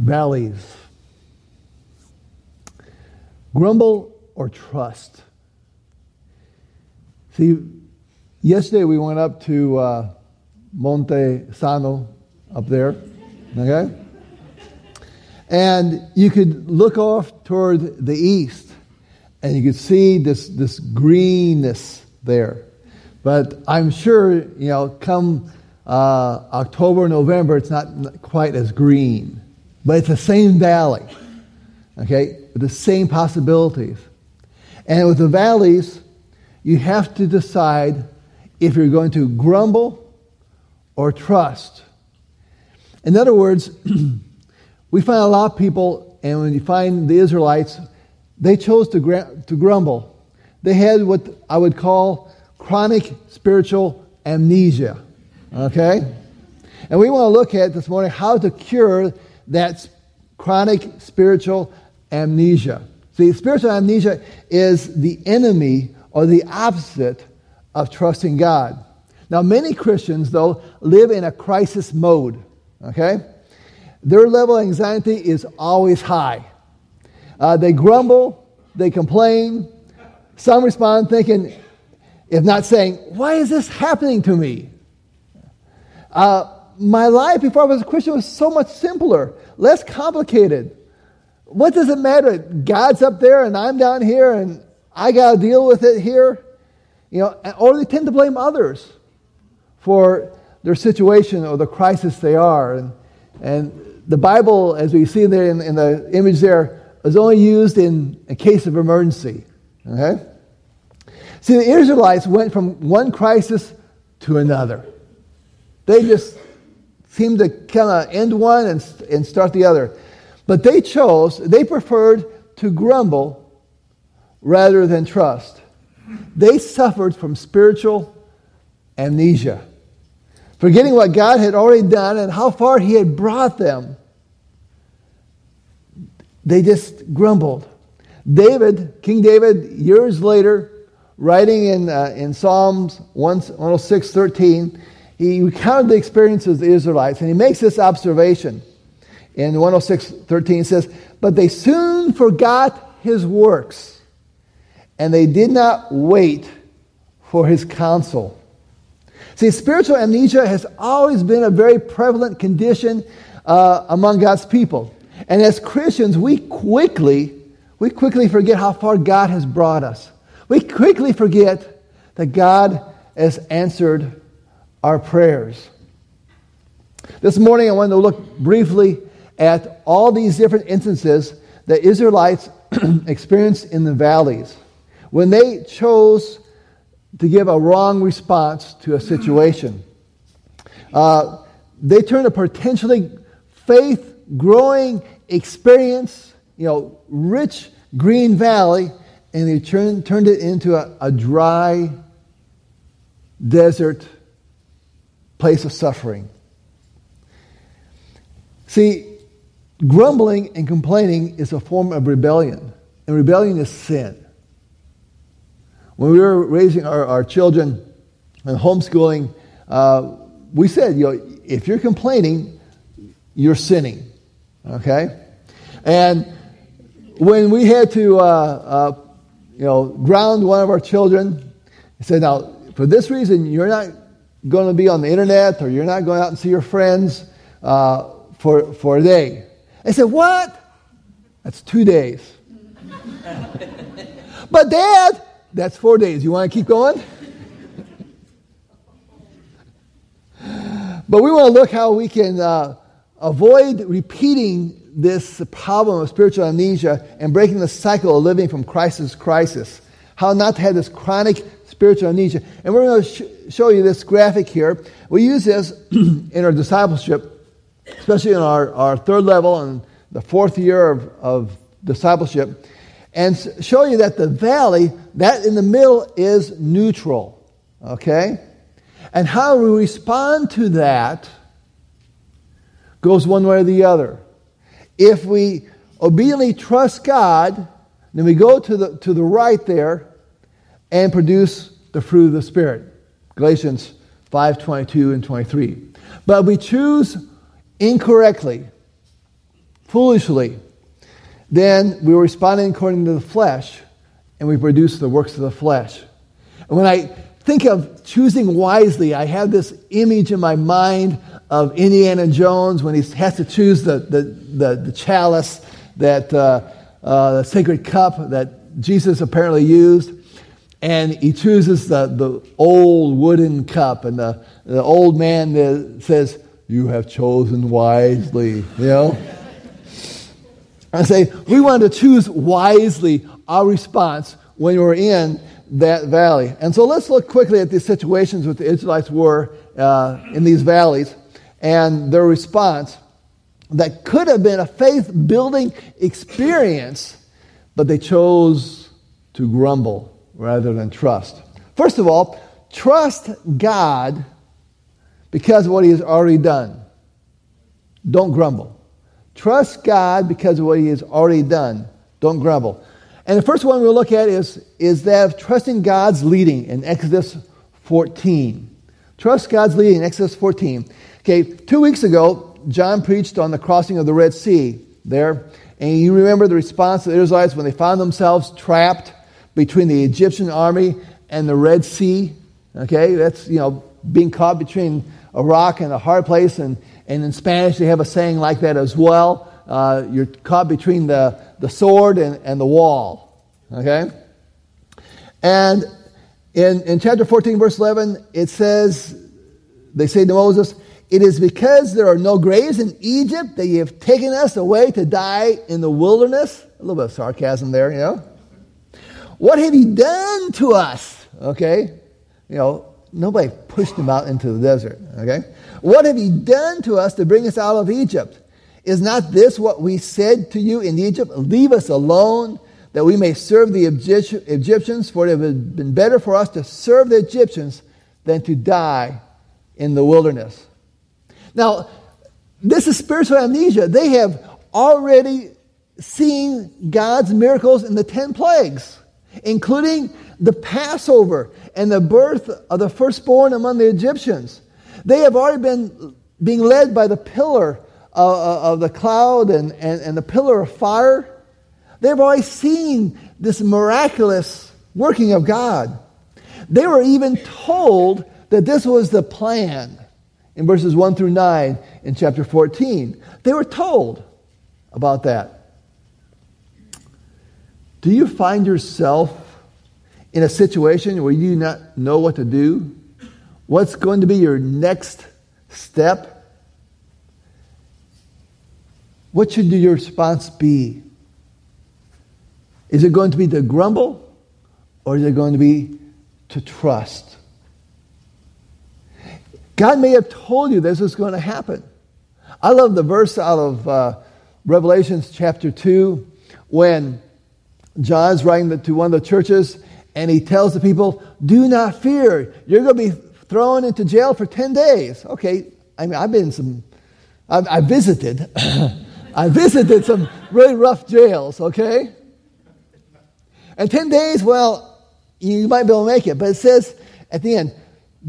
valleys. Grumble or trust. See, yesterday we went up to uh, Monte Sano up there, okay? And you could look off toward the east and you could see this, this greenness there. But I'm sure, you know, come uh, October, November, it's not quite as green. But it's the same valley, okay, with the same possibilities. And with the valleys, you have to decide if you're going to grumble or trust. In other words, we find a lot of people, and when you find the Israelites, they chose to, gra- to grumble. They had what I would call chronic spiritual amnesia. Okay? And we want to look at this morning how to cure that chronic spiritual amnesia. See, spiritual amnesia is the enemy or the opposite of trusting God. Now, many Christians, though, live in a crisis mode, okay? Their level of anxiety is always high. Uh, they grumble, they complain. Some respond thinking, if not saying, Why is this happening to me? Uh, my life before I was a Christian was so much simpler, less complicated. What does it matter? God's up there and I'm down here and I got to deal with it here. You know, or they tend to blame others for their situation or the crisis they are. And, and the Bible, as we see there in, in the image there, is only used in a case of emergency. Okay? See, the Israelites went from one crisis to another. They just seemed to kind of end one and, and start the other. But they chose, they preferred to grumble rather than trust. They suffered from spiritual amnesia, forgetting what God had already done and how far He had brought them. They just grumbled. David, King David, years later, writing in, uh, in Psalms 106 13, he recounted the experiences of the Israelites, and he makes this observation in 106 13 says, But they soon forgot his works, and they did not wait for his counsel. See, spiritual amnesia has always been a very prevalent condition uh, among God's people. And as Christians, we quickly, we quickly forget how far God has brought us. We quickly forget that God has answered our prayers. This morning, I wanted to look briefly at all these different instances that Israelites experienced in the valleys when they chose to give a wrong response to a situation. Uh, they turned a potentially faith growing experience, you know, rich green valley, and they turned, turned it into a, a dry desert place of suffering. See, grumbling and complaining is a form of rebellion, and rebellion is sin. When we were raising our, our children and homeschooling, uh, we said, you know, if you're complaining, you're sinning. Okay? And when we had to, uh, uh, you know, ground one of our children, he said, now, for this reason, you're not going to be on the internet or you're not going out and see your friends uh, for, for a day. I said, What? That's two days. but, Dad, that's four days. You want to keep going? but we want to look how we can uh, avoid repeating this problem of spiritual amnesia and breaking the cycle of living from crisis to crisis. How not to have this chronic spiritual amnesia. And we're going to sh- show you this graphic here. We use this in our discipleship, especially in our, our third level and the fourth year of, of discipleship, and show you that the valley, that in the middle is neutral. Okay? And how we respond to that goes one way or the other. If we obediently trust God, then we go to the, to the right there and produce the fruit of the Spirit. Galatians 5 22 and 23. But we choose incorrectly. foolishly, then we were responding according to the flesh, and we produce the works of the flesh. And when I think of choosing wisely, I have this image in my mind of Indiana Jones when he has to choose the, the, the, the chalice, that uh, uh, the sacred cup that Jesus apparently used. And he chooses the, the old wooden cup, and the, the old man says, You have chosen wisely, you know? I say, we want to choose wisely our response when we're in that valley. And so let's look quickly at the situations that the Israelites were uh, in these valleys and their response that could have been a faith building experience, but they chose to grumble rather than trust. First of all, trust God because of what He has already done. Don't grumble. Trust God because of what He has already done. Don't grumble. And the first one we'll look at is, is that of trusting God's leading in Exodus 14. Trust God's leading in Exodus 14. Okay, two weeks ago, John preached on the crossing of the Red Sea there. And you remember the response of the Israelites when they found themselves trapped between the Egyptian army and the Red Sea. Okay, that's, you know, being caught between a rock and a hard place. And, and in Spanish, they have a saying like that as well. Uh, you're caught between the, the sword and, and the wall. Okay? And in, in chapter 14, verse 11, it says, they say to Moses, It is because there are no graves in Egypt that you have taken us away to die in the wilderness. A little bit of sarcasm there, you know. What have you done to us? Okay? You know, nobody pushed him out into the desert. Okay? What have you done to us to bring us out of Egypt? Is not this what we said to you in Egypt? Leave us alone that we may serve the Egyptians, for it would have been better for us to serve the Egyptians than to die in the wilderness. Now, this is spiritual amnesia. They have already seen God's miracles in the 10 plagues, including the Passover and the birth of the firstborn among the Egyptians. They have already been being led by the pillar of, of the cloud and, and, and the pillar of fire. They've already seen this miraculous working of God. They were even told that this was the plan in verses 1 through 9 in chapter 14. They were told about that. Do you find yourself in a situation where you do not know what to do? What's going to be your next step? What should your response be? Is it going to be to grumble or is it going to be to trust? God may have told you this is going to happen. I love the verse out of uh, Revelations chapter 2 when John's writing to one of the churches and he tells the people, Do not fear. You're going to be thrown into jail for 10 days. Okay, I mean, I've been some, I've, I visited. I visited some really rough jails, okay? And 10 days, well, you might be able to make it. But it says at the end,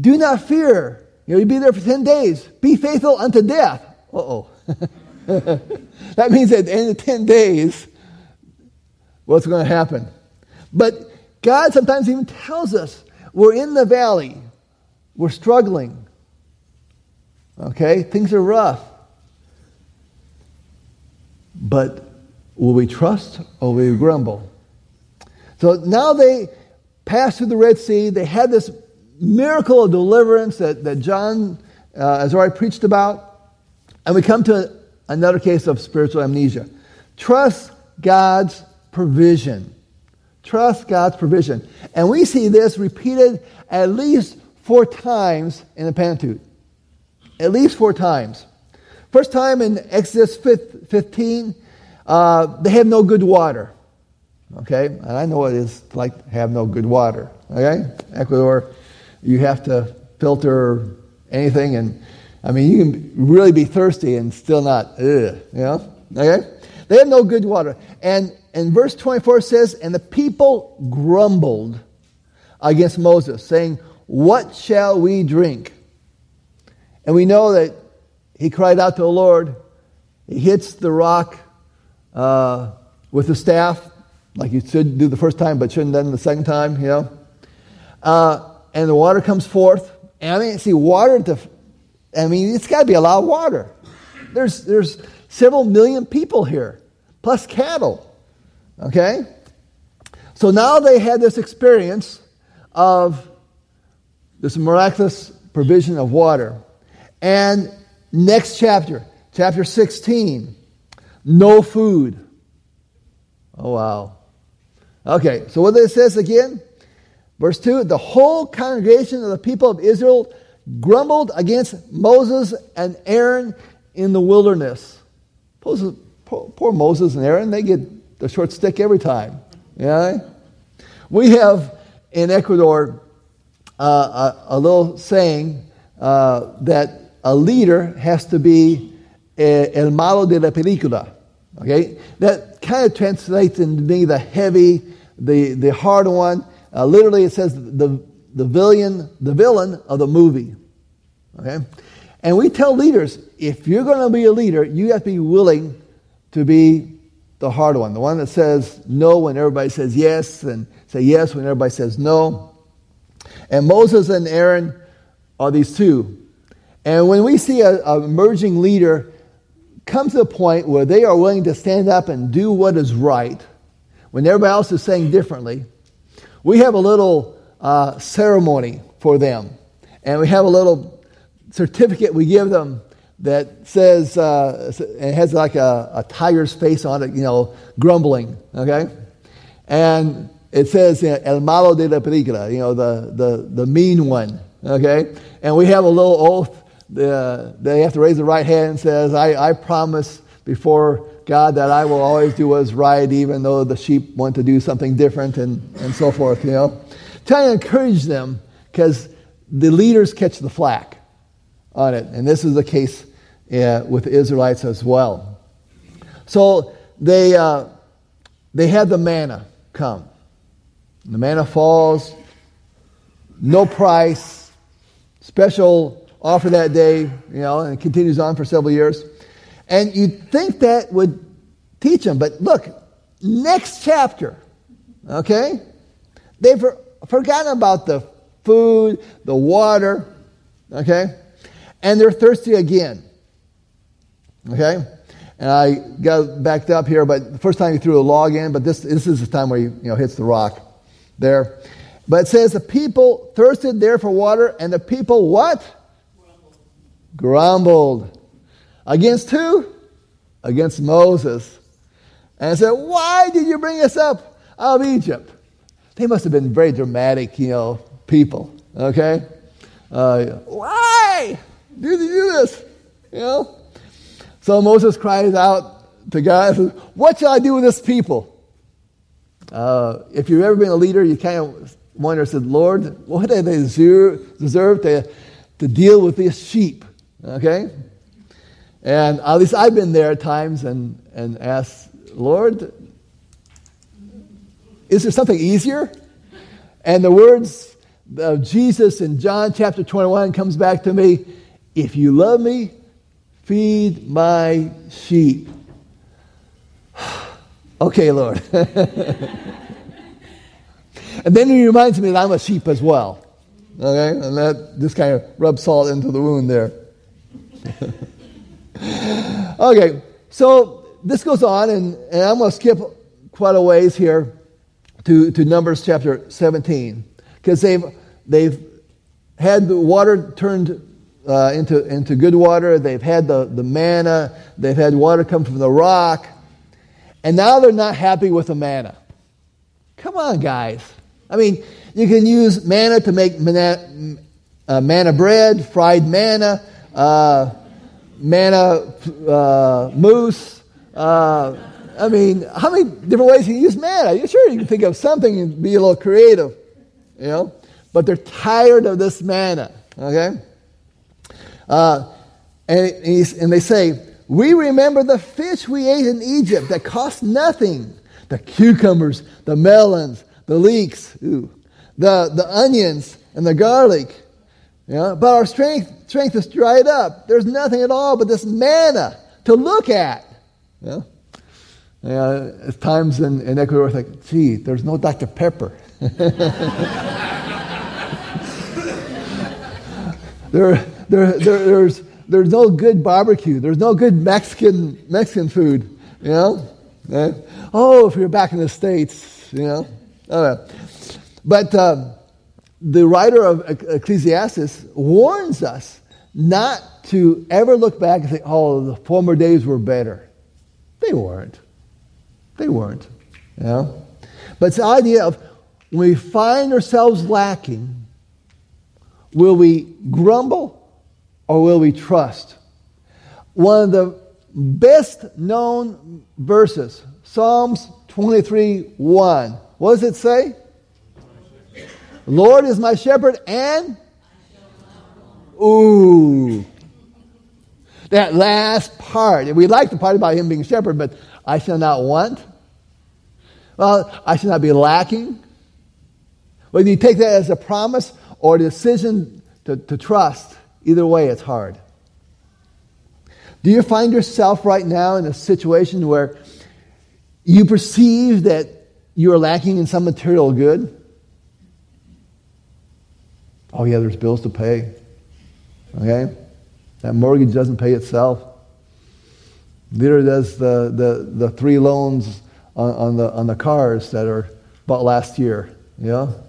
do not fear. You know, you'll be there for 10 days. Be faithful unto death. Uh oh. that means at the end of 10 days, what's going to happen? But God sometimes even tells us we're in the valley, we're struggling. Okay? Things are rough. But will we trust or will we grumble? So now they passed through the Red Sea. They had this miracle of deliverance that, that John uh, has already preached about. And we come to another case of spiritual amnesia. Trust God's provision. Trust God's provision. And we see this repeated at least four times in the Pentateuch. At least four times. First time in Exodus 15, uh, they have no good water. Okay? And I know what it is like to have no good water. Okay? Ecuador, you have to filter anything, and I mean, you can really be thirsty and still not, ugh, you know? Okay? They have no good water. And, and verse 24 says, And the people grumbled against Moses, saying, What shall we drink? And we know that he cried out to the Lord. He hits the rock uh, with the staff, like you should do the first time, but shouldn't done the second time, you know. Uh, and the water comes forth. And I mean, see, water, to, I mean, it's got to be a lot of water. There's, there's several million people here, plus cattle. Okay? So now they had this experience of this miraculous provision of water. And next chapter, chapter 16, no food. Oh, wow. Okay, so what it says again? Verse 2 The whole congregation of the people of Israel grumbled against Moses and Aaron in the wilderness. Poor, poor Moses and Aaron, they get the short stick every time. Yeah? We have in Ecuador uh, a, a, little saying uh, that a leader has to be eh, el malo de la película. Okay? That kind of translates into being the heavy, the, the hard one. Uh, literally, it says the, the villain, the villain of the movie. Okay? And we tell leaders, if you're going to be a leader, you have to be willing to be the hard one, the one that says no when everybody says yes, and say yes when everybody says no. And Moses and Aaron are these two. And when we see an emerging leader come to a point where they are willing to stand up and do what is right, when everybody else is saying differently, we have a little uh, ceremony for them. And we have a little certificate we give them that says, uh, it has like a, a, tiger's face on it, you know, grumbling, okay? And it says, El malo de la película, you know, the, the, the mean one, okay? And we have a little oath. Uh, they have to raise the right hand and says, I, I promise before God that I will always do what is right, even though the sheep want to do something different and, and so forth, you know? Trying to encourage them because the leaders catch the flack on it. And this is the case uh, with the Israelites as well. So they, uh, they had the manna come. The manna falls, no price, special offer that day, you know, and it continues on for several years. And you'd think that would teach them, but look, next chapter, okay? They've forgotten about the food, the water, okay? And they're thirsty again. Okay? And I got backed up here, but the first time he threw a log in, but this, this is the time where he you know, hits the rock there. But it says the people thirsted there for water, and the people what? Grumbled. Grumbled. Against who? Against Moses. And said, Why did you bring us up out of Egypt? They must have been very dramatic, you know, people. Okay? Uh, why did you do this? You know? So Moses cries out to God, What shall I do with this people? Uh, if you've ever been a leader, you kind of wonder, said, Lord, what do they deserve, deserve to, to deal with these sheep? Okay? And at least I've been there at times and, and asked, Lord, is there something easier? And the words of Jesus in John chapter 21 comes back to me, if you love me, Feed my sheep. okay, Lord. and then he reminds me that I'm a sheep as well. Okay? And that just kind of rubs salt into the wound there. okay, so this goes on, and, and I'm going to skip quite a ways here to, to Numbers chapter 17 because they've, they've had the water turned uh, into, into good water. They've had the, the manna. They've had water come from the rock. And now they're not happy with the manna. Come on, guys. I mean, you can use manna to make manna, uh, manna bread, fried manna, uh, manna uh, mousse. Uh, I mean, how many different ways you use manna? Sure, you can think of something and be a little creative, you know. But they're tired of this manna, okay? Uh, and, and they say, We remember the fish we ate in Egypt that cost nothing the cucumbers, the melons, the leeks, ooh, the, the onions, and the garlic. Know, but our strength, strength is dried up. There's nothing at all but this manna to look at. Know? Uh, at times in, in Ecuador, it's like, gee, there's no Dr. Pepper. there, there, there, there's, there's no good barbecue. There's no good Mexican, Mexican food, you know? Uh, oh, if you're back in the States, you know? Uh, but uh, the writer of Ecclesiastes warns us not to ever look back and say, oh, the former days were better. They weren't. They weren't. You know? But it's the idea of when we find ourselves lacking, will we grumble or will we trust? One of the best known verses, Psalms 23 1. What does it say? Lord is my shepherd and Ooh. That last part. We like the part about him being shepherd, but I shall not want. Well, I shall not be lacking. Whether you take that as a promise or a decision to, to trust, either way, it's hard. Do you find yourself right now in a situation where you perceive that you are lacking in some material good? Oh, yeah, there's bills to pay. Okay? That mortgage doesn't pay itself. Neither does the, the, the three loans on, on, the, on the cars that are bought last year, you know?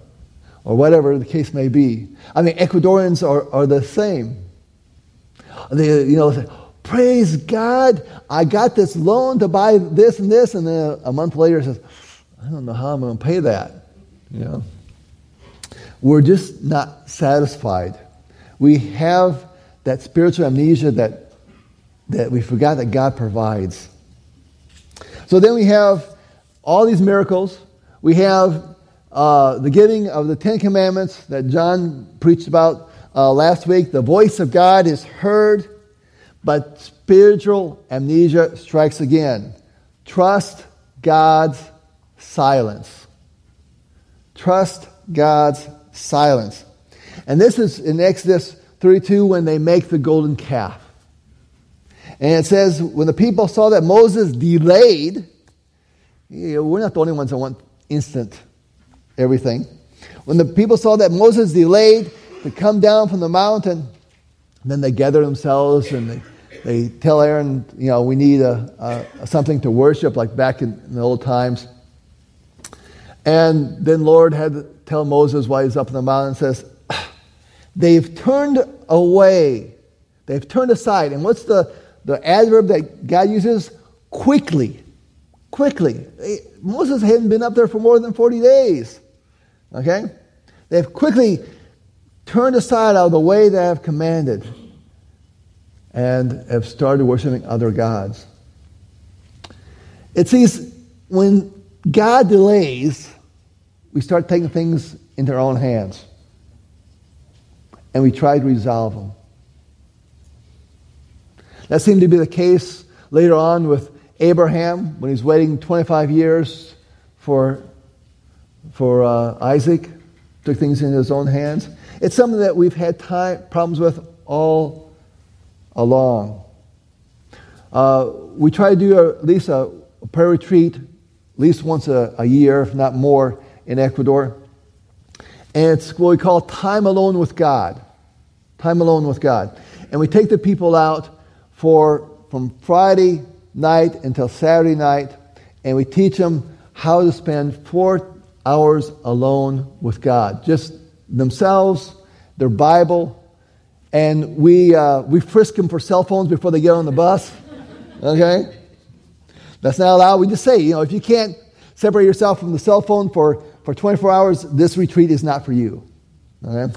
Or whatever the case may be. I mean, Ecuadorians are, are the same. They, you know, say, praise God, I got this loan to buy this and this, and then a month later says, I don't know how I'm going to pay that. You know? We're just not satisfied we have that spiritual amnesia that, that we forgot that God provides. So then we have all these miracles. We have uh, the giving of the Ten Commandments that John preached about uh, last week. The voice of God is heard, but spiritual amnesia strikes again. Trust God's silence. Trust God's silence. And this is in Exodus 32 when they make the golden calf. And it says, when the people saw that Moses delayed, we're not the only ones that want instant everything. When the people saw that Moses delayed to come down from the mountain, then they gather themselves and they, they tell Aaron, you know, we need a, a something to worship, like back in, in, the old times. And then Lord had to tell Moses why he's up in the mountain and says, They've turned away. They've turned aside. And what's the, the adverb that God uses? Quickly. Quickly. Moses hadn't been up there for more than 40 days. Okay? They've quickly turned aside out of the way that I've commanded and have started worshiping other gods. It seems when God delays, we start taking things into our own hands and we try to resolve them. That seemed to be the case later on with Abraham when he's waiting 25 years for, for uh, Isaac, took things in his own hands. It's something that we've had time, problems with all along. Uh, we try to do a, at least a, a prayer retreat at least once a, a year, if not more, in Ecuador. And it's what we call time alone with God. Time alone with God. And we take the people out for from Friday night until Saturday night, and we teach them how to spend four hours alone with God. Just themselves, their Bible, and we, uh, we frisk them for cell phones before they get on the bus. Okay? That's not allowed. We just say, you know, if you can't separate yourself from the cell phone for, for 24 hours, this retreat is not for you. Okay?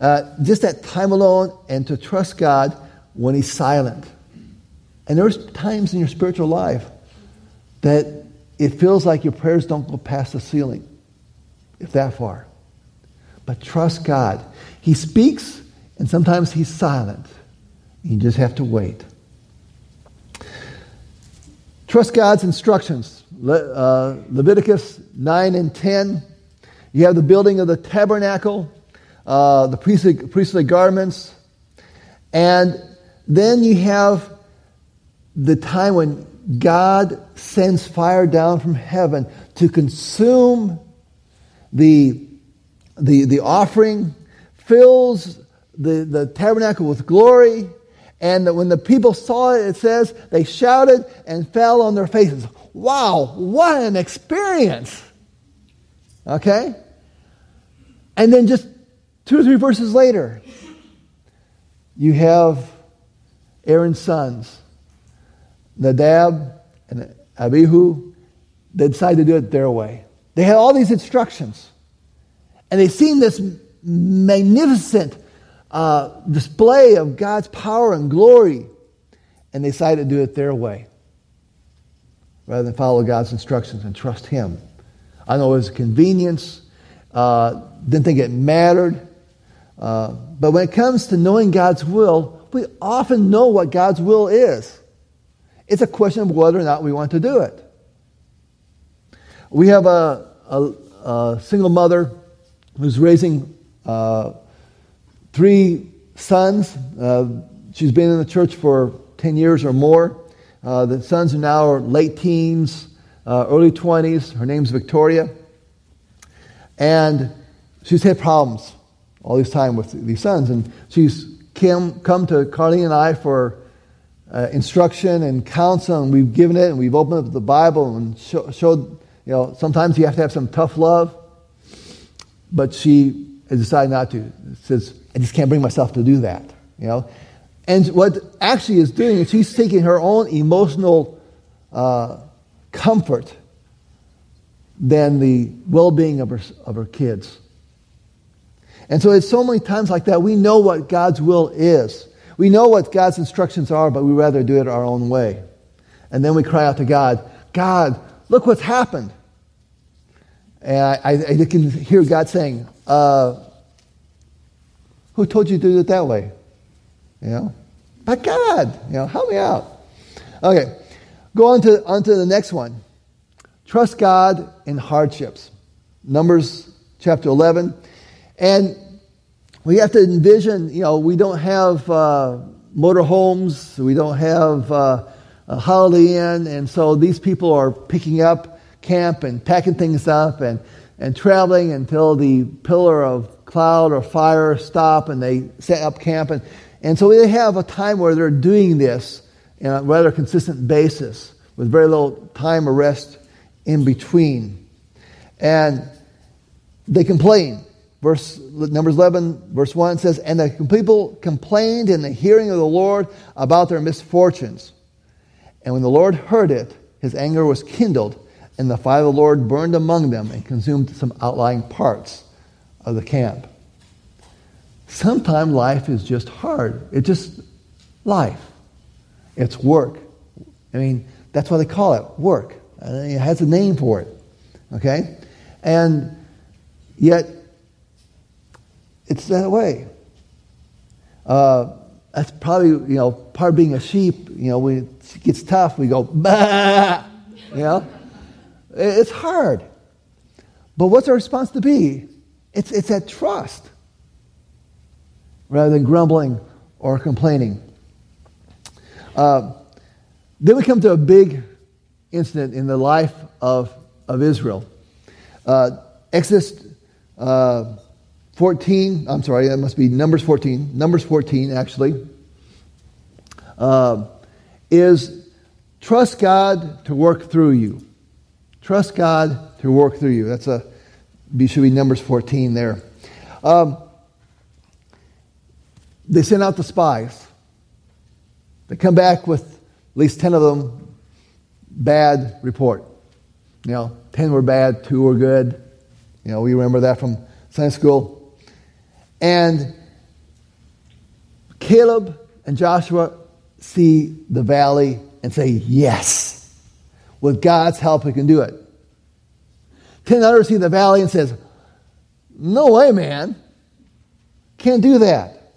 Uh, just that time alone and to trust God when He's silent. And there's times in your spiritual life that it feels like your prayers don't go past the ceiling, if that far. But trust God. He speaks, and sometimes He's silent. You just have to wait. Trust God's instructions. Le- uh, Leviticus 9 and 10. You have the building of the tabernacle uh, the priestly, priestly garments. And then you have the time when God sends fire down from heaven to consume the, the, the offering, fills the, the tabernacle with glory, and that when the people saw it, it says they shouted and fell on their faces. Wow, what an experience! Okay? And then just two or three verses later, you have Aaron's sons, Nadab and Abihu. They decided to do it their way. They had all these instructions. And they seen this magnificent uh, display of God's power and glory. And they decided to do it their way rather than follow God's instructions and trust Him. I know it was a convenience, uh, didn't think it mattered. Uh, but when it comes to knowing God's will, we often know what God's will is. It's a question of whether or not we want to do it. We have a, a, a single mother who's raising uh, three sons. Uh, she's been in the church for 10 years or more. Uh, the sons are now late teens, uh, early 20s. Her name's Victoria. And she's had problems all this time with these sons. And she's come, come to Carly and I for uh, instruction and counsel, and we've given it, and we've opened up the Bible and show, showed, you know, sometimes you have to have some tough love. But she has decided not to. says, I just can't bring myself to do that, you know. And what actually is doing is she's taking her own emotional uh, comfort than the well-being of her, of her kids. And so it's so many times like that, we know what God's will is. We know what God's instructions are, but we rather do it our own way. And then we cry out to God, God, look what's happened. And I, I, can hear God saying, uh, Who told you to do it that way? You know? But God, you know, help me out. Okay, go on to, on to the next one. Trust God in hardships. Numbers chapter 11. And we have to envision, you know, we don't have uh, motorhomes, we don't have uh, a Holiday Inn, and so these people are picking up camp and packing things up and, and traveling until the pillar of cloud or fire stop and they set up camp. And, and so they have a time where they're doing this on a rather consistent basis with very little time or rest in between. And they complain. Verse Numbers 11, verse 1 says, And the people complained in the hearing of the Lord about their misfortunes. And when the Lord heard it, his anger was kindled, and the fire of the Lord burned among them and consumed some outlying parts of the camp. Sometimes life is just hard. It's just life. It's work. I mean, that's why they call it work. Uh, it has a name for it. Okay? And yet, it's that way. Uh, that's probably, you know, part of being a sheep. You know, when it gets tough, we go, bah! You know? It's hard. But what's our response to be? It's, it's that trust rather than grumbling or complaining. Uh, then we come to a big incident in the life of, of Israel. Uh, Exodus uh, 14, I'm sorry, that must be Numbers 14, Numbers 14 actually, uh, is trust God to work through you. Trust God to work through you. That's a, should be Numbers 14 there. Um, they sent out the spies. They come back with at least 10 of them bad report. You know, 10 were bad, 2 were good. You know, we remember that from Sunday school. And Caleb and Joshua see the valley and say, Yes, with God's help, we can do it. Ten others see the valley and says, No way, man. Can't do that.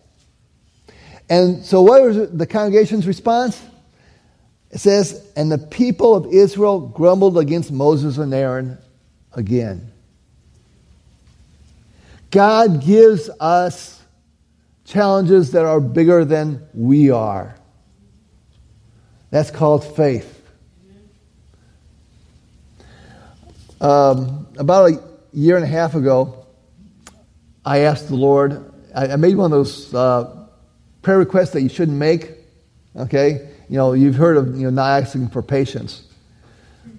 And so, what was the congregation's response? It says, And the people of Israel grumbled against Moses and Aaron again. God gives us challenges that are bigger than we are. That's called faith. Um, about a year and a half ago, I asked the Lord, I, I made one of those uh, prayer requests that you shouldn't make. Okay? You know, you've heard of you know, not asking for patience.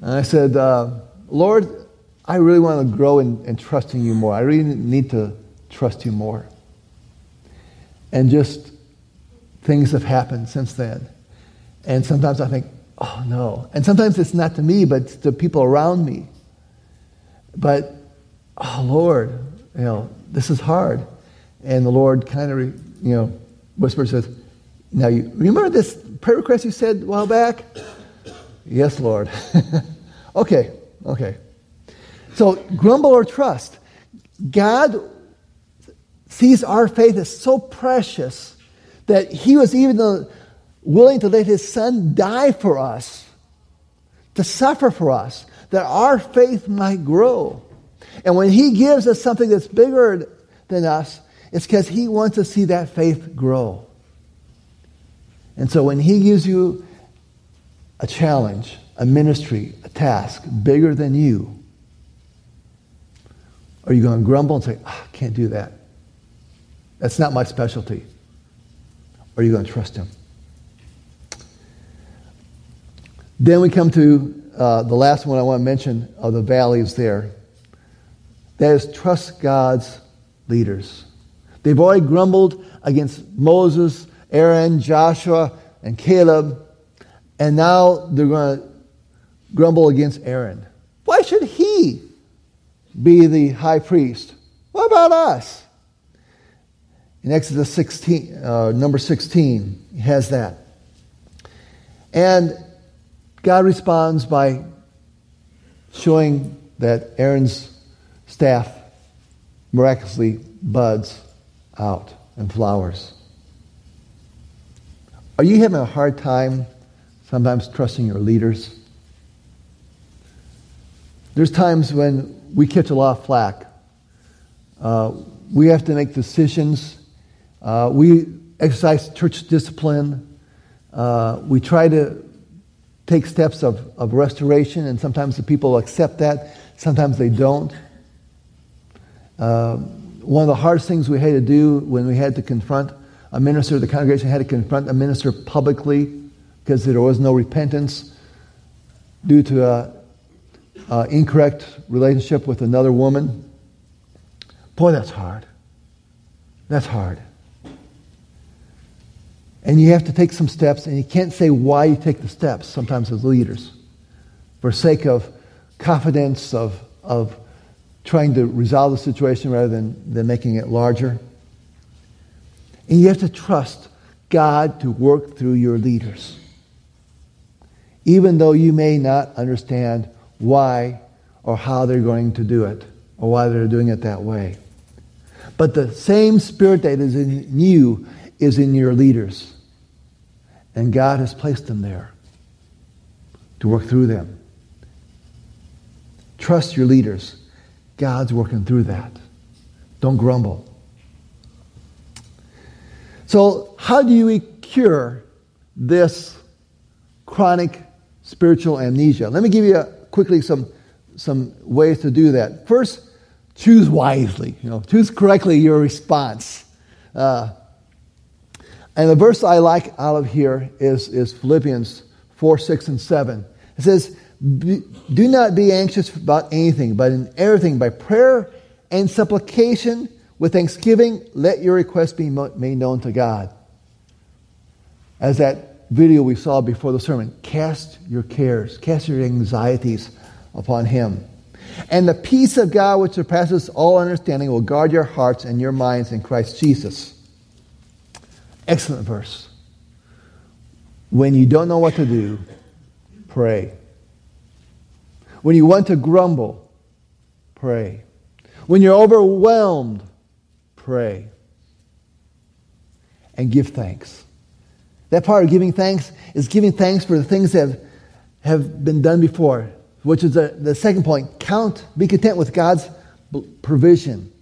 And I said, uh, Lord, I really want to grow in, in trusting you more. I really need to trust you more. And just things have happened since then. And sometimes I think, oh no. And sometimes it's not to me, but to people around me. But, oh Lord, you know, this is hard. And the Lord kind of, you know, whispers, says, now you remember this prayer request you said a while back? yes, Lord. okay, okay. So grumble or trust. God sees our faith as so precious that he was even willing to let his son die for us, to suffer for us, that our faith might grow. And when he gives us something that's bigger than us, it's because he wants to see that faith grow. And so when he gives you a challenge, a ministry, a task bigger than you, are you going to grumble and say, oh, I can't do that? That's not my specialty. Or are you going to trust him? Then we come to uh, the last one I want to mention of the valleys there. That is, trust God's leaders. They've already grumbled against Moses, Aaron, Joshua, and Caleb, and now they're going to grumble against Aaron. Be the high priest? What about us? In Exodus 16, uh, number 16, he has that. And God responds by showing that Aaron's staff miraculously buds out and flowers. Are you having a hard time sometimes trusting your leaders? There's times when we catch a lot of flack. Uh, we have to make decisions. Uh, we exercise church discipline. Uh, we try to take steps of, of restoration, and sometimes the people accept that, sometimes they don't. Uh, one of the hardest things we had to do when we had to confront a minister, the congregation had to confront a minister publicly because there was no repentance due to a, a incorrect relationship with another woman. Boy, that's hard. That's hard. And you have to take some steps, and you can't say why you take the steps sometimes as leaders for sake of confidence, of, of trying to resolve the situation rather than, than making it larger. And you have to trust God to work through your leaders. Even though you may not understand why or how they're going to do it or why they're doing it that way. But the same spirit that is in you is in your leaders. And God has placed them there to work through them. Trust your leaders. God's working through that. Don't grumble. So, how do you cure this chronic spiritual amnesia? Let me give you a, quickly some, some ways to do that. First, choose wisely. You know, choose correctly your response. Uh, and the verse I like out of here is, is Philippians 4, 6, and 7. It says, Do not be anxious about anything, but in everything, by prayer and supplication, with thanksgiving, let your requests be made known to God. As that video we saw before the sermon, cast your cares, cast your anxieties upon Him. And the peace of God, which surpasses all understanding, will guard your hearts and your minds in Christ Jesus. Excellent verse. When you don't know what to do, pray. When you want to grumble, pray. When you're overwhelmed, pray. And give thanks. That part of giving thanks is giving thanks for the things that have, have been done before, which is the, the second point. Count, be content with God's provision.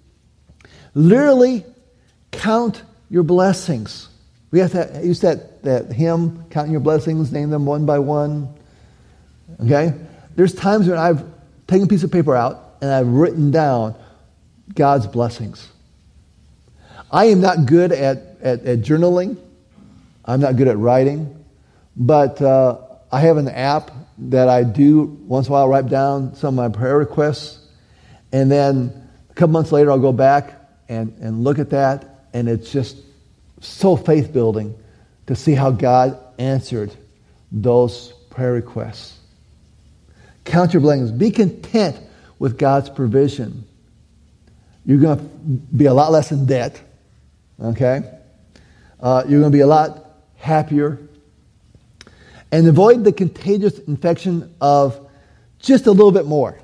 Literally, count your blessings. We have to use that, that hymn, counting your blessings, name them one by one. Okay? There's times when I've taken a piece of paper out and I've written down God's blessings. I am not good at, at, at journaling. I'm not good at writing. But uh, I have an app that I do once in a while, write down some of my prayer requests. And then a couple months later, I'll go back and, and look at that. And it's just so faith building to see how God answered those prayer requests. Count your blessings. Be content with God's provision. You're going to be a lot less in debt, okay? Uh, you're going to be a lot happier. And avoid the contagious infection of just a little bit more.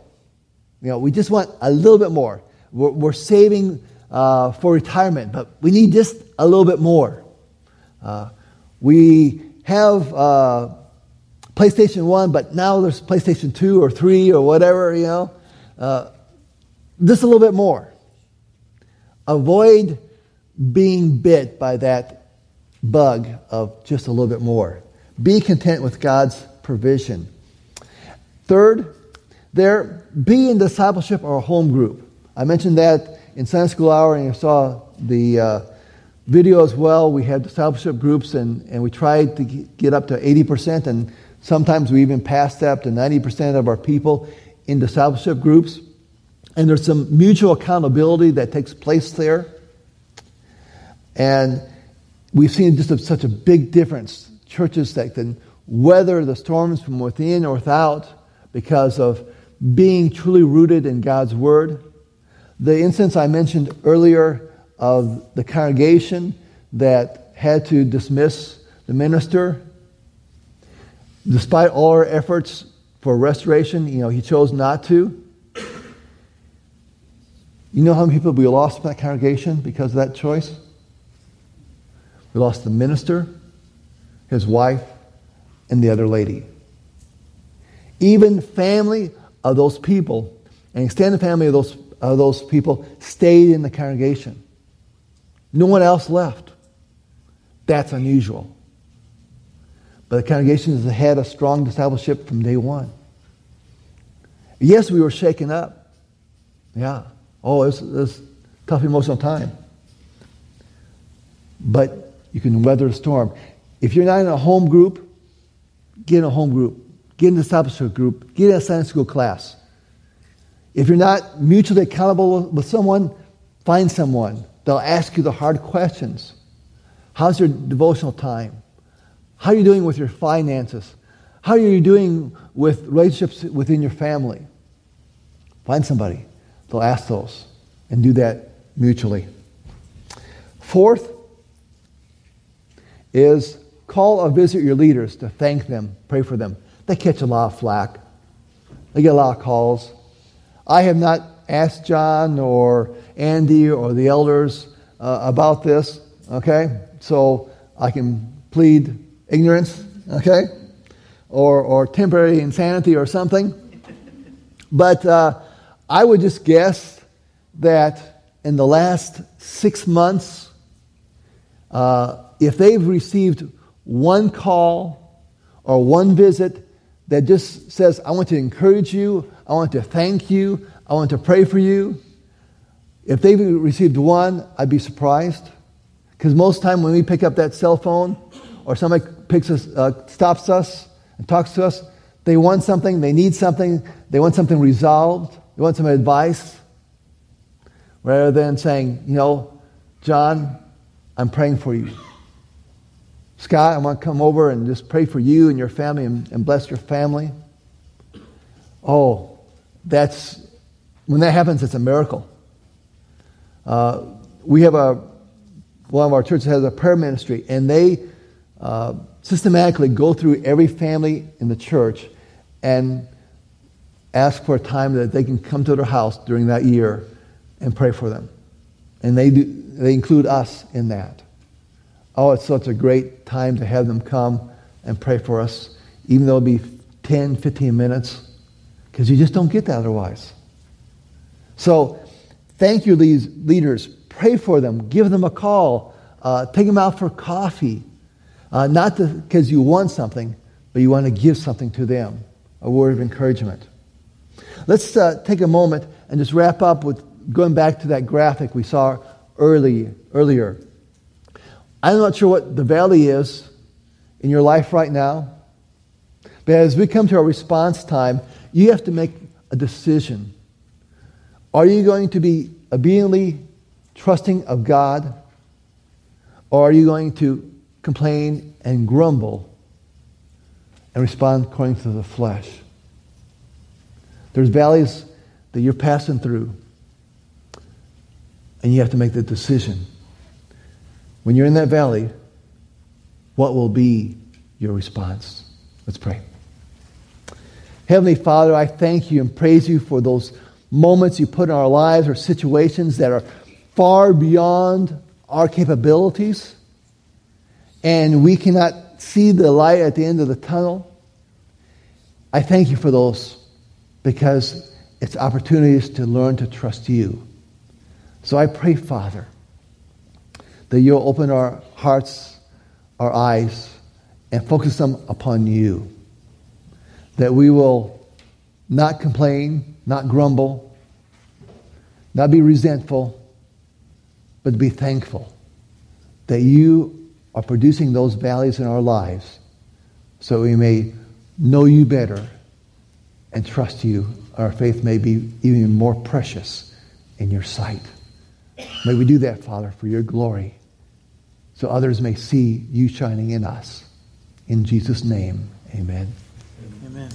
You know, we just want a little bit more. We're, we're saving uh, for retirement, but we need just a little bit more. Uh, we have uh, PlayStation 1, but now there's PlayStation 2 or 3 or whatever, you know. Uh, just a little bit more. Avoid being bit by that bug of just a little bit more. Be content with God's provision. Third, there, be in discipleship or home group. I mentioned that in Sunday school hour, and you saw the uh, video as well. We had discipleship groups, and, and we tried to get up to 80%, and sometimes we even passed up to 90% of our people in discipleship groups. And there's some mutual accountability that takes place there. And we've seen just a, such a big difference. Churches that can weather the storms from within or without because of being truly rooted in God's Word. The instance I mentioned earlier of the congregation that had to dismiss the minister, despite all our efforts for restoration, you know, he chose not to. You know how many people we lost in that congregation because of that choice? Lost the minister, his wife, and the other lady. Even family of those people, and extended family of those, of those people, stayed in the congregation. No one else left. That's unusual. But the congregation has had a strong discipleship from day one. Yes, we were shaken up. Yeah. Oh, it was, it was tough emotional time. But you can weather a storm. If you're not in a home group, get in a home group. Get in a discipleship group. Get in a Sunday school class. If you're not mutually accountable with someone, find someone. They'll ask you the hard questions. How's your devotional time? How are you doing with your finances? How are you doing with relationships within your family? Find somebody. They'll ask those and do that mutually. Fourth is call or visit your leaders to thank them, pray for them. They catch a lot of flack. They get a lot of calls. I have not asked John or Andy or the elders uh, about this, okay? So I can plead ignorance, okay? Or, or temporary insanity or something. But uh, I would just guess that in the last six months, uh, if they've received one call or one visit that just says, I want to encourage you, I want to thank you, I want to pray for you, if they've received one, I'd be surprised. Because most time when we pick up that cell phone or somebody picks us, uh, stops us and talks to us, they want something, they need something, they want something resolved. they want some advice? Rather than saying, you know, John, I'm praying for you. Scott, I want to come over and just pray for you and your family and, and bless your family. Oh, that's, when that happens, it's a miracle. Uh, we have a, one of our churches has a prayer ministry, and they uh, systematically go through every family in the church and ask for a time that they can come to their house during that year and pray for them. And they, do, they include us in that. Oh, it's such a great time to have them come and pray for us, even though it'll be 10, 15 minutes, because you just don't get that otherwise. So, thank you, these leaders. Pray for them. Give them a call. Uh, take them out for coffee. Uh, not because you want something, but you want to give something to them a word of encouragement. Let's uh, take a moment and just wrap up with going back to that graphic we saw early, earlier. I'm not sure what the valley is in your life right now, but as we come to our response time, you have to make a decision. Are you going to be obediently trusting of God, or are you going to complain and grumble and respond according to the flesh? There's valleys that you're passing through, and you have to make the decision. When you're in that valley, what will be your response? Let's pray. Heavenly Father, I thank you and praise you for those moments you put in our lives or situations that are far beyond our capabilities, and we cannot see the light at the end of the tunnel. I thank you for those because it's opportunities to learn to trust you. So I pray, Father, that you'll open our hearts, our eyes, and focus them upon you. That we will not complain, not grumble, not be resentful, but be thankful that you are producing those valleys in our lives so we may know you better and trust you. Our faith may be even more precious in your sight. May we do that, Father, for your glory, so others may see you shining in us. In Jesus' name, amen. Amen.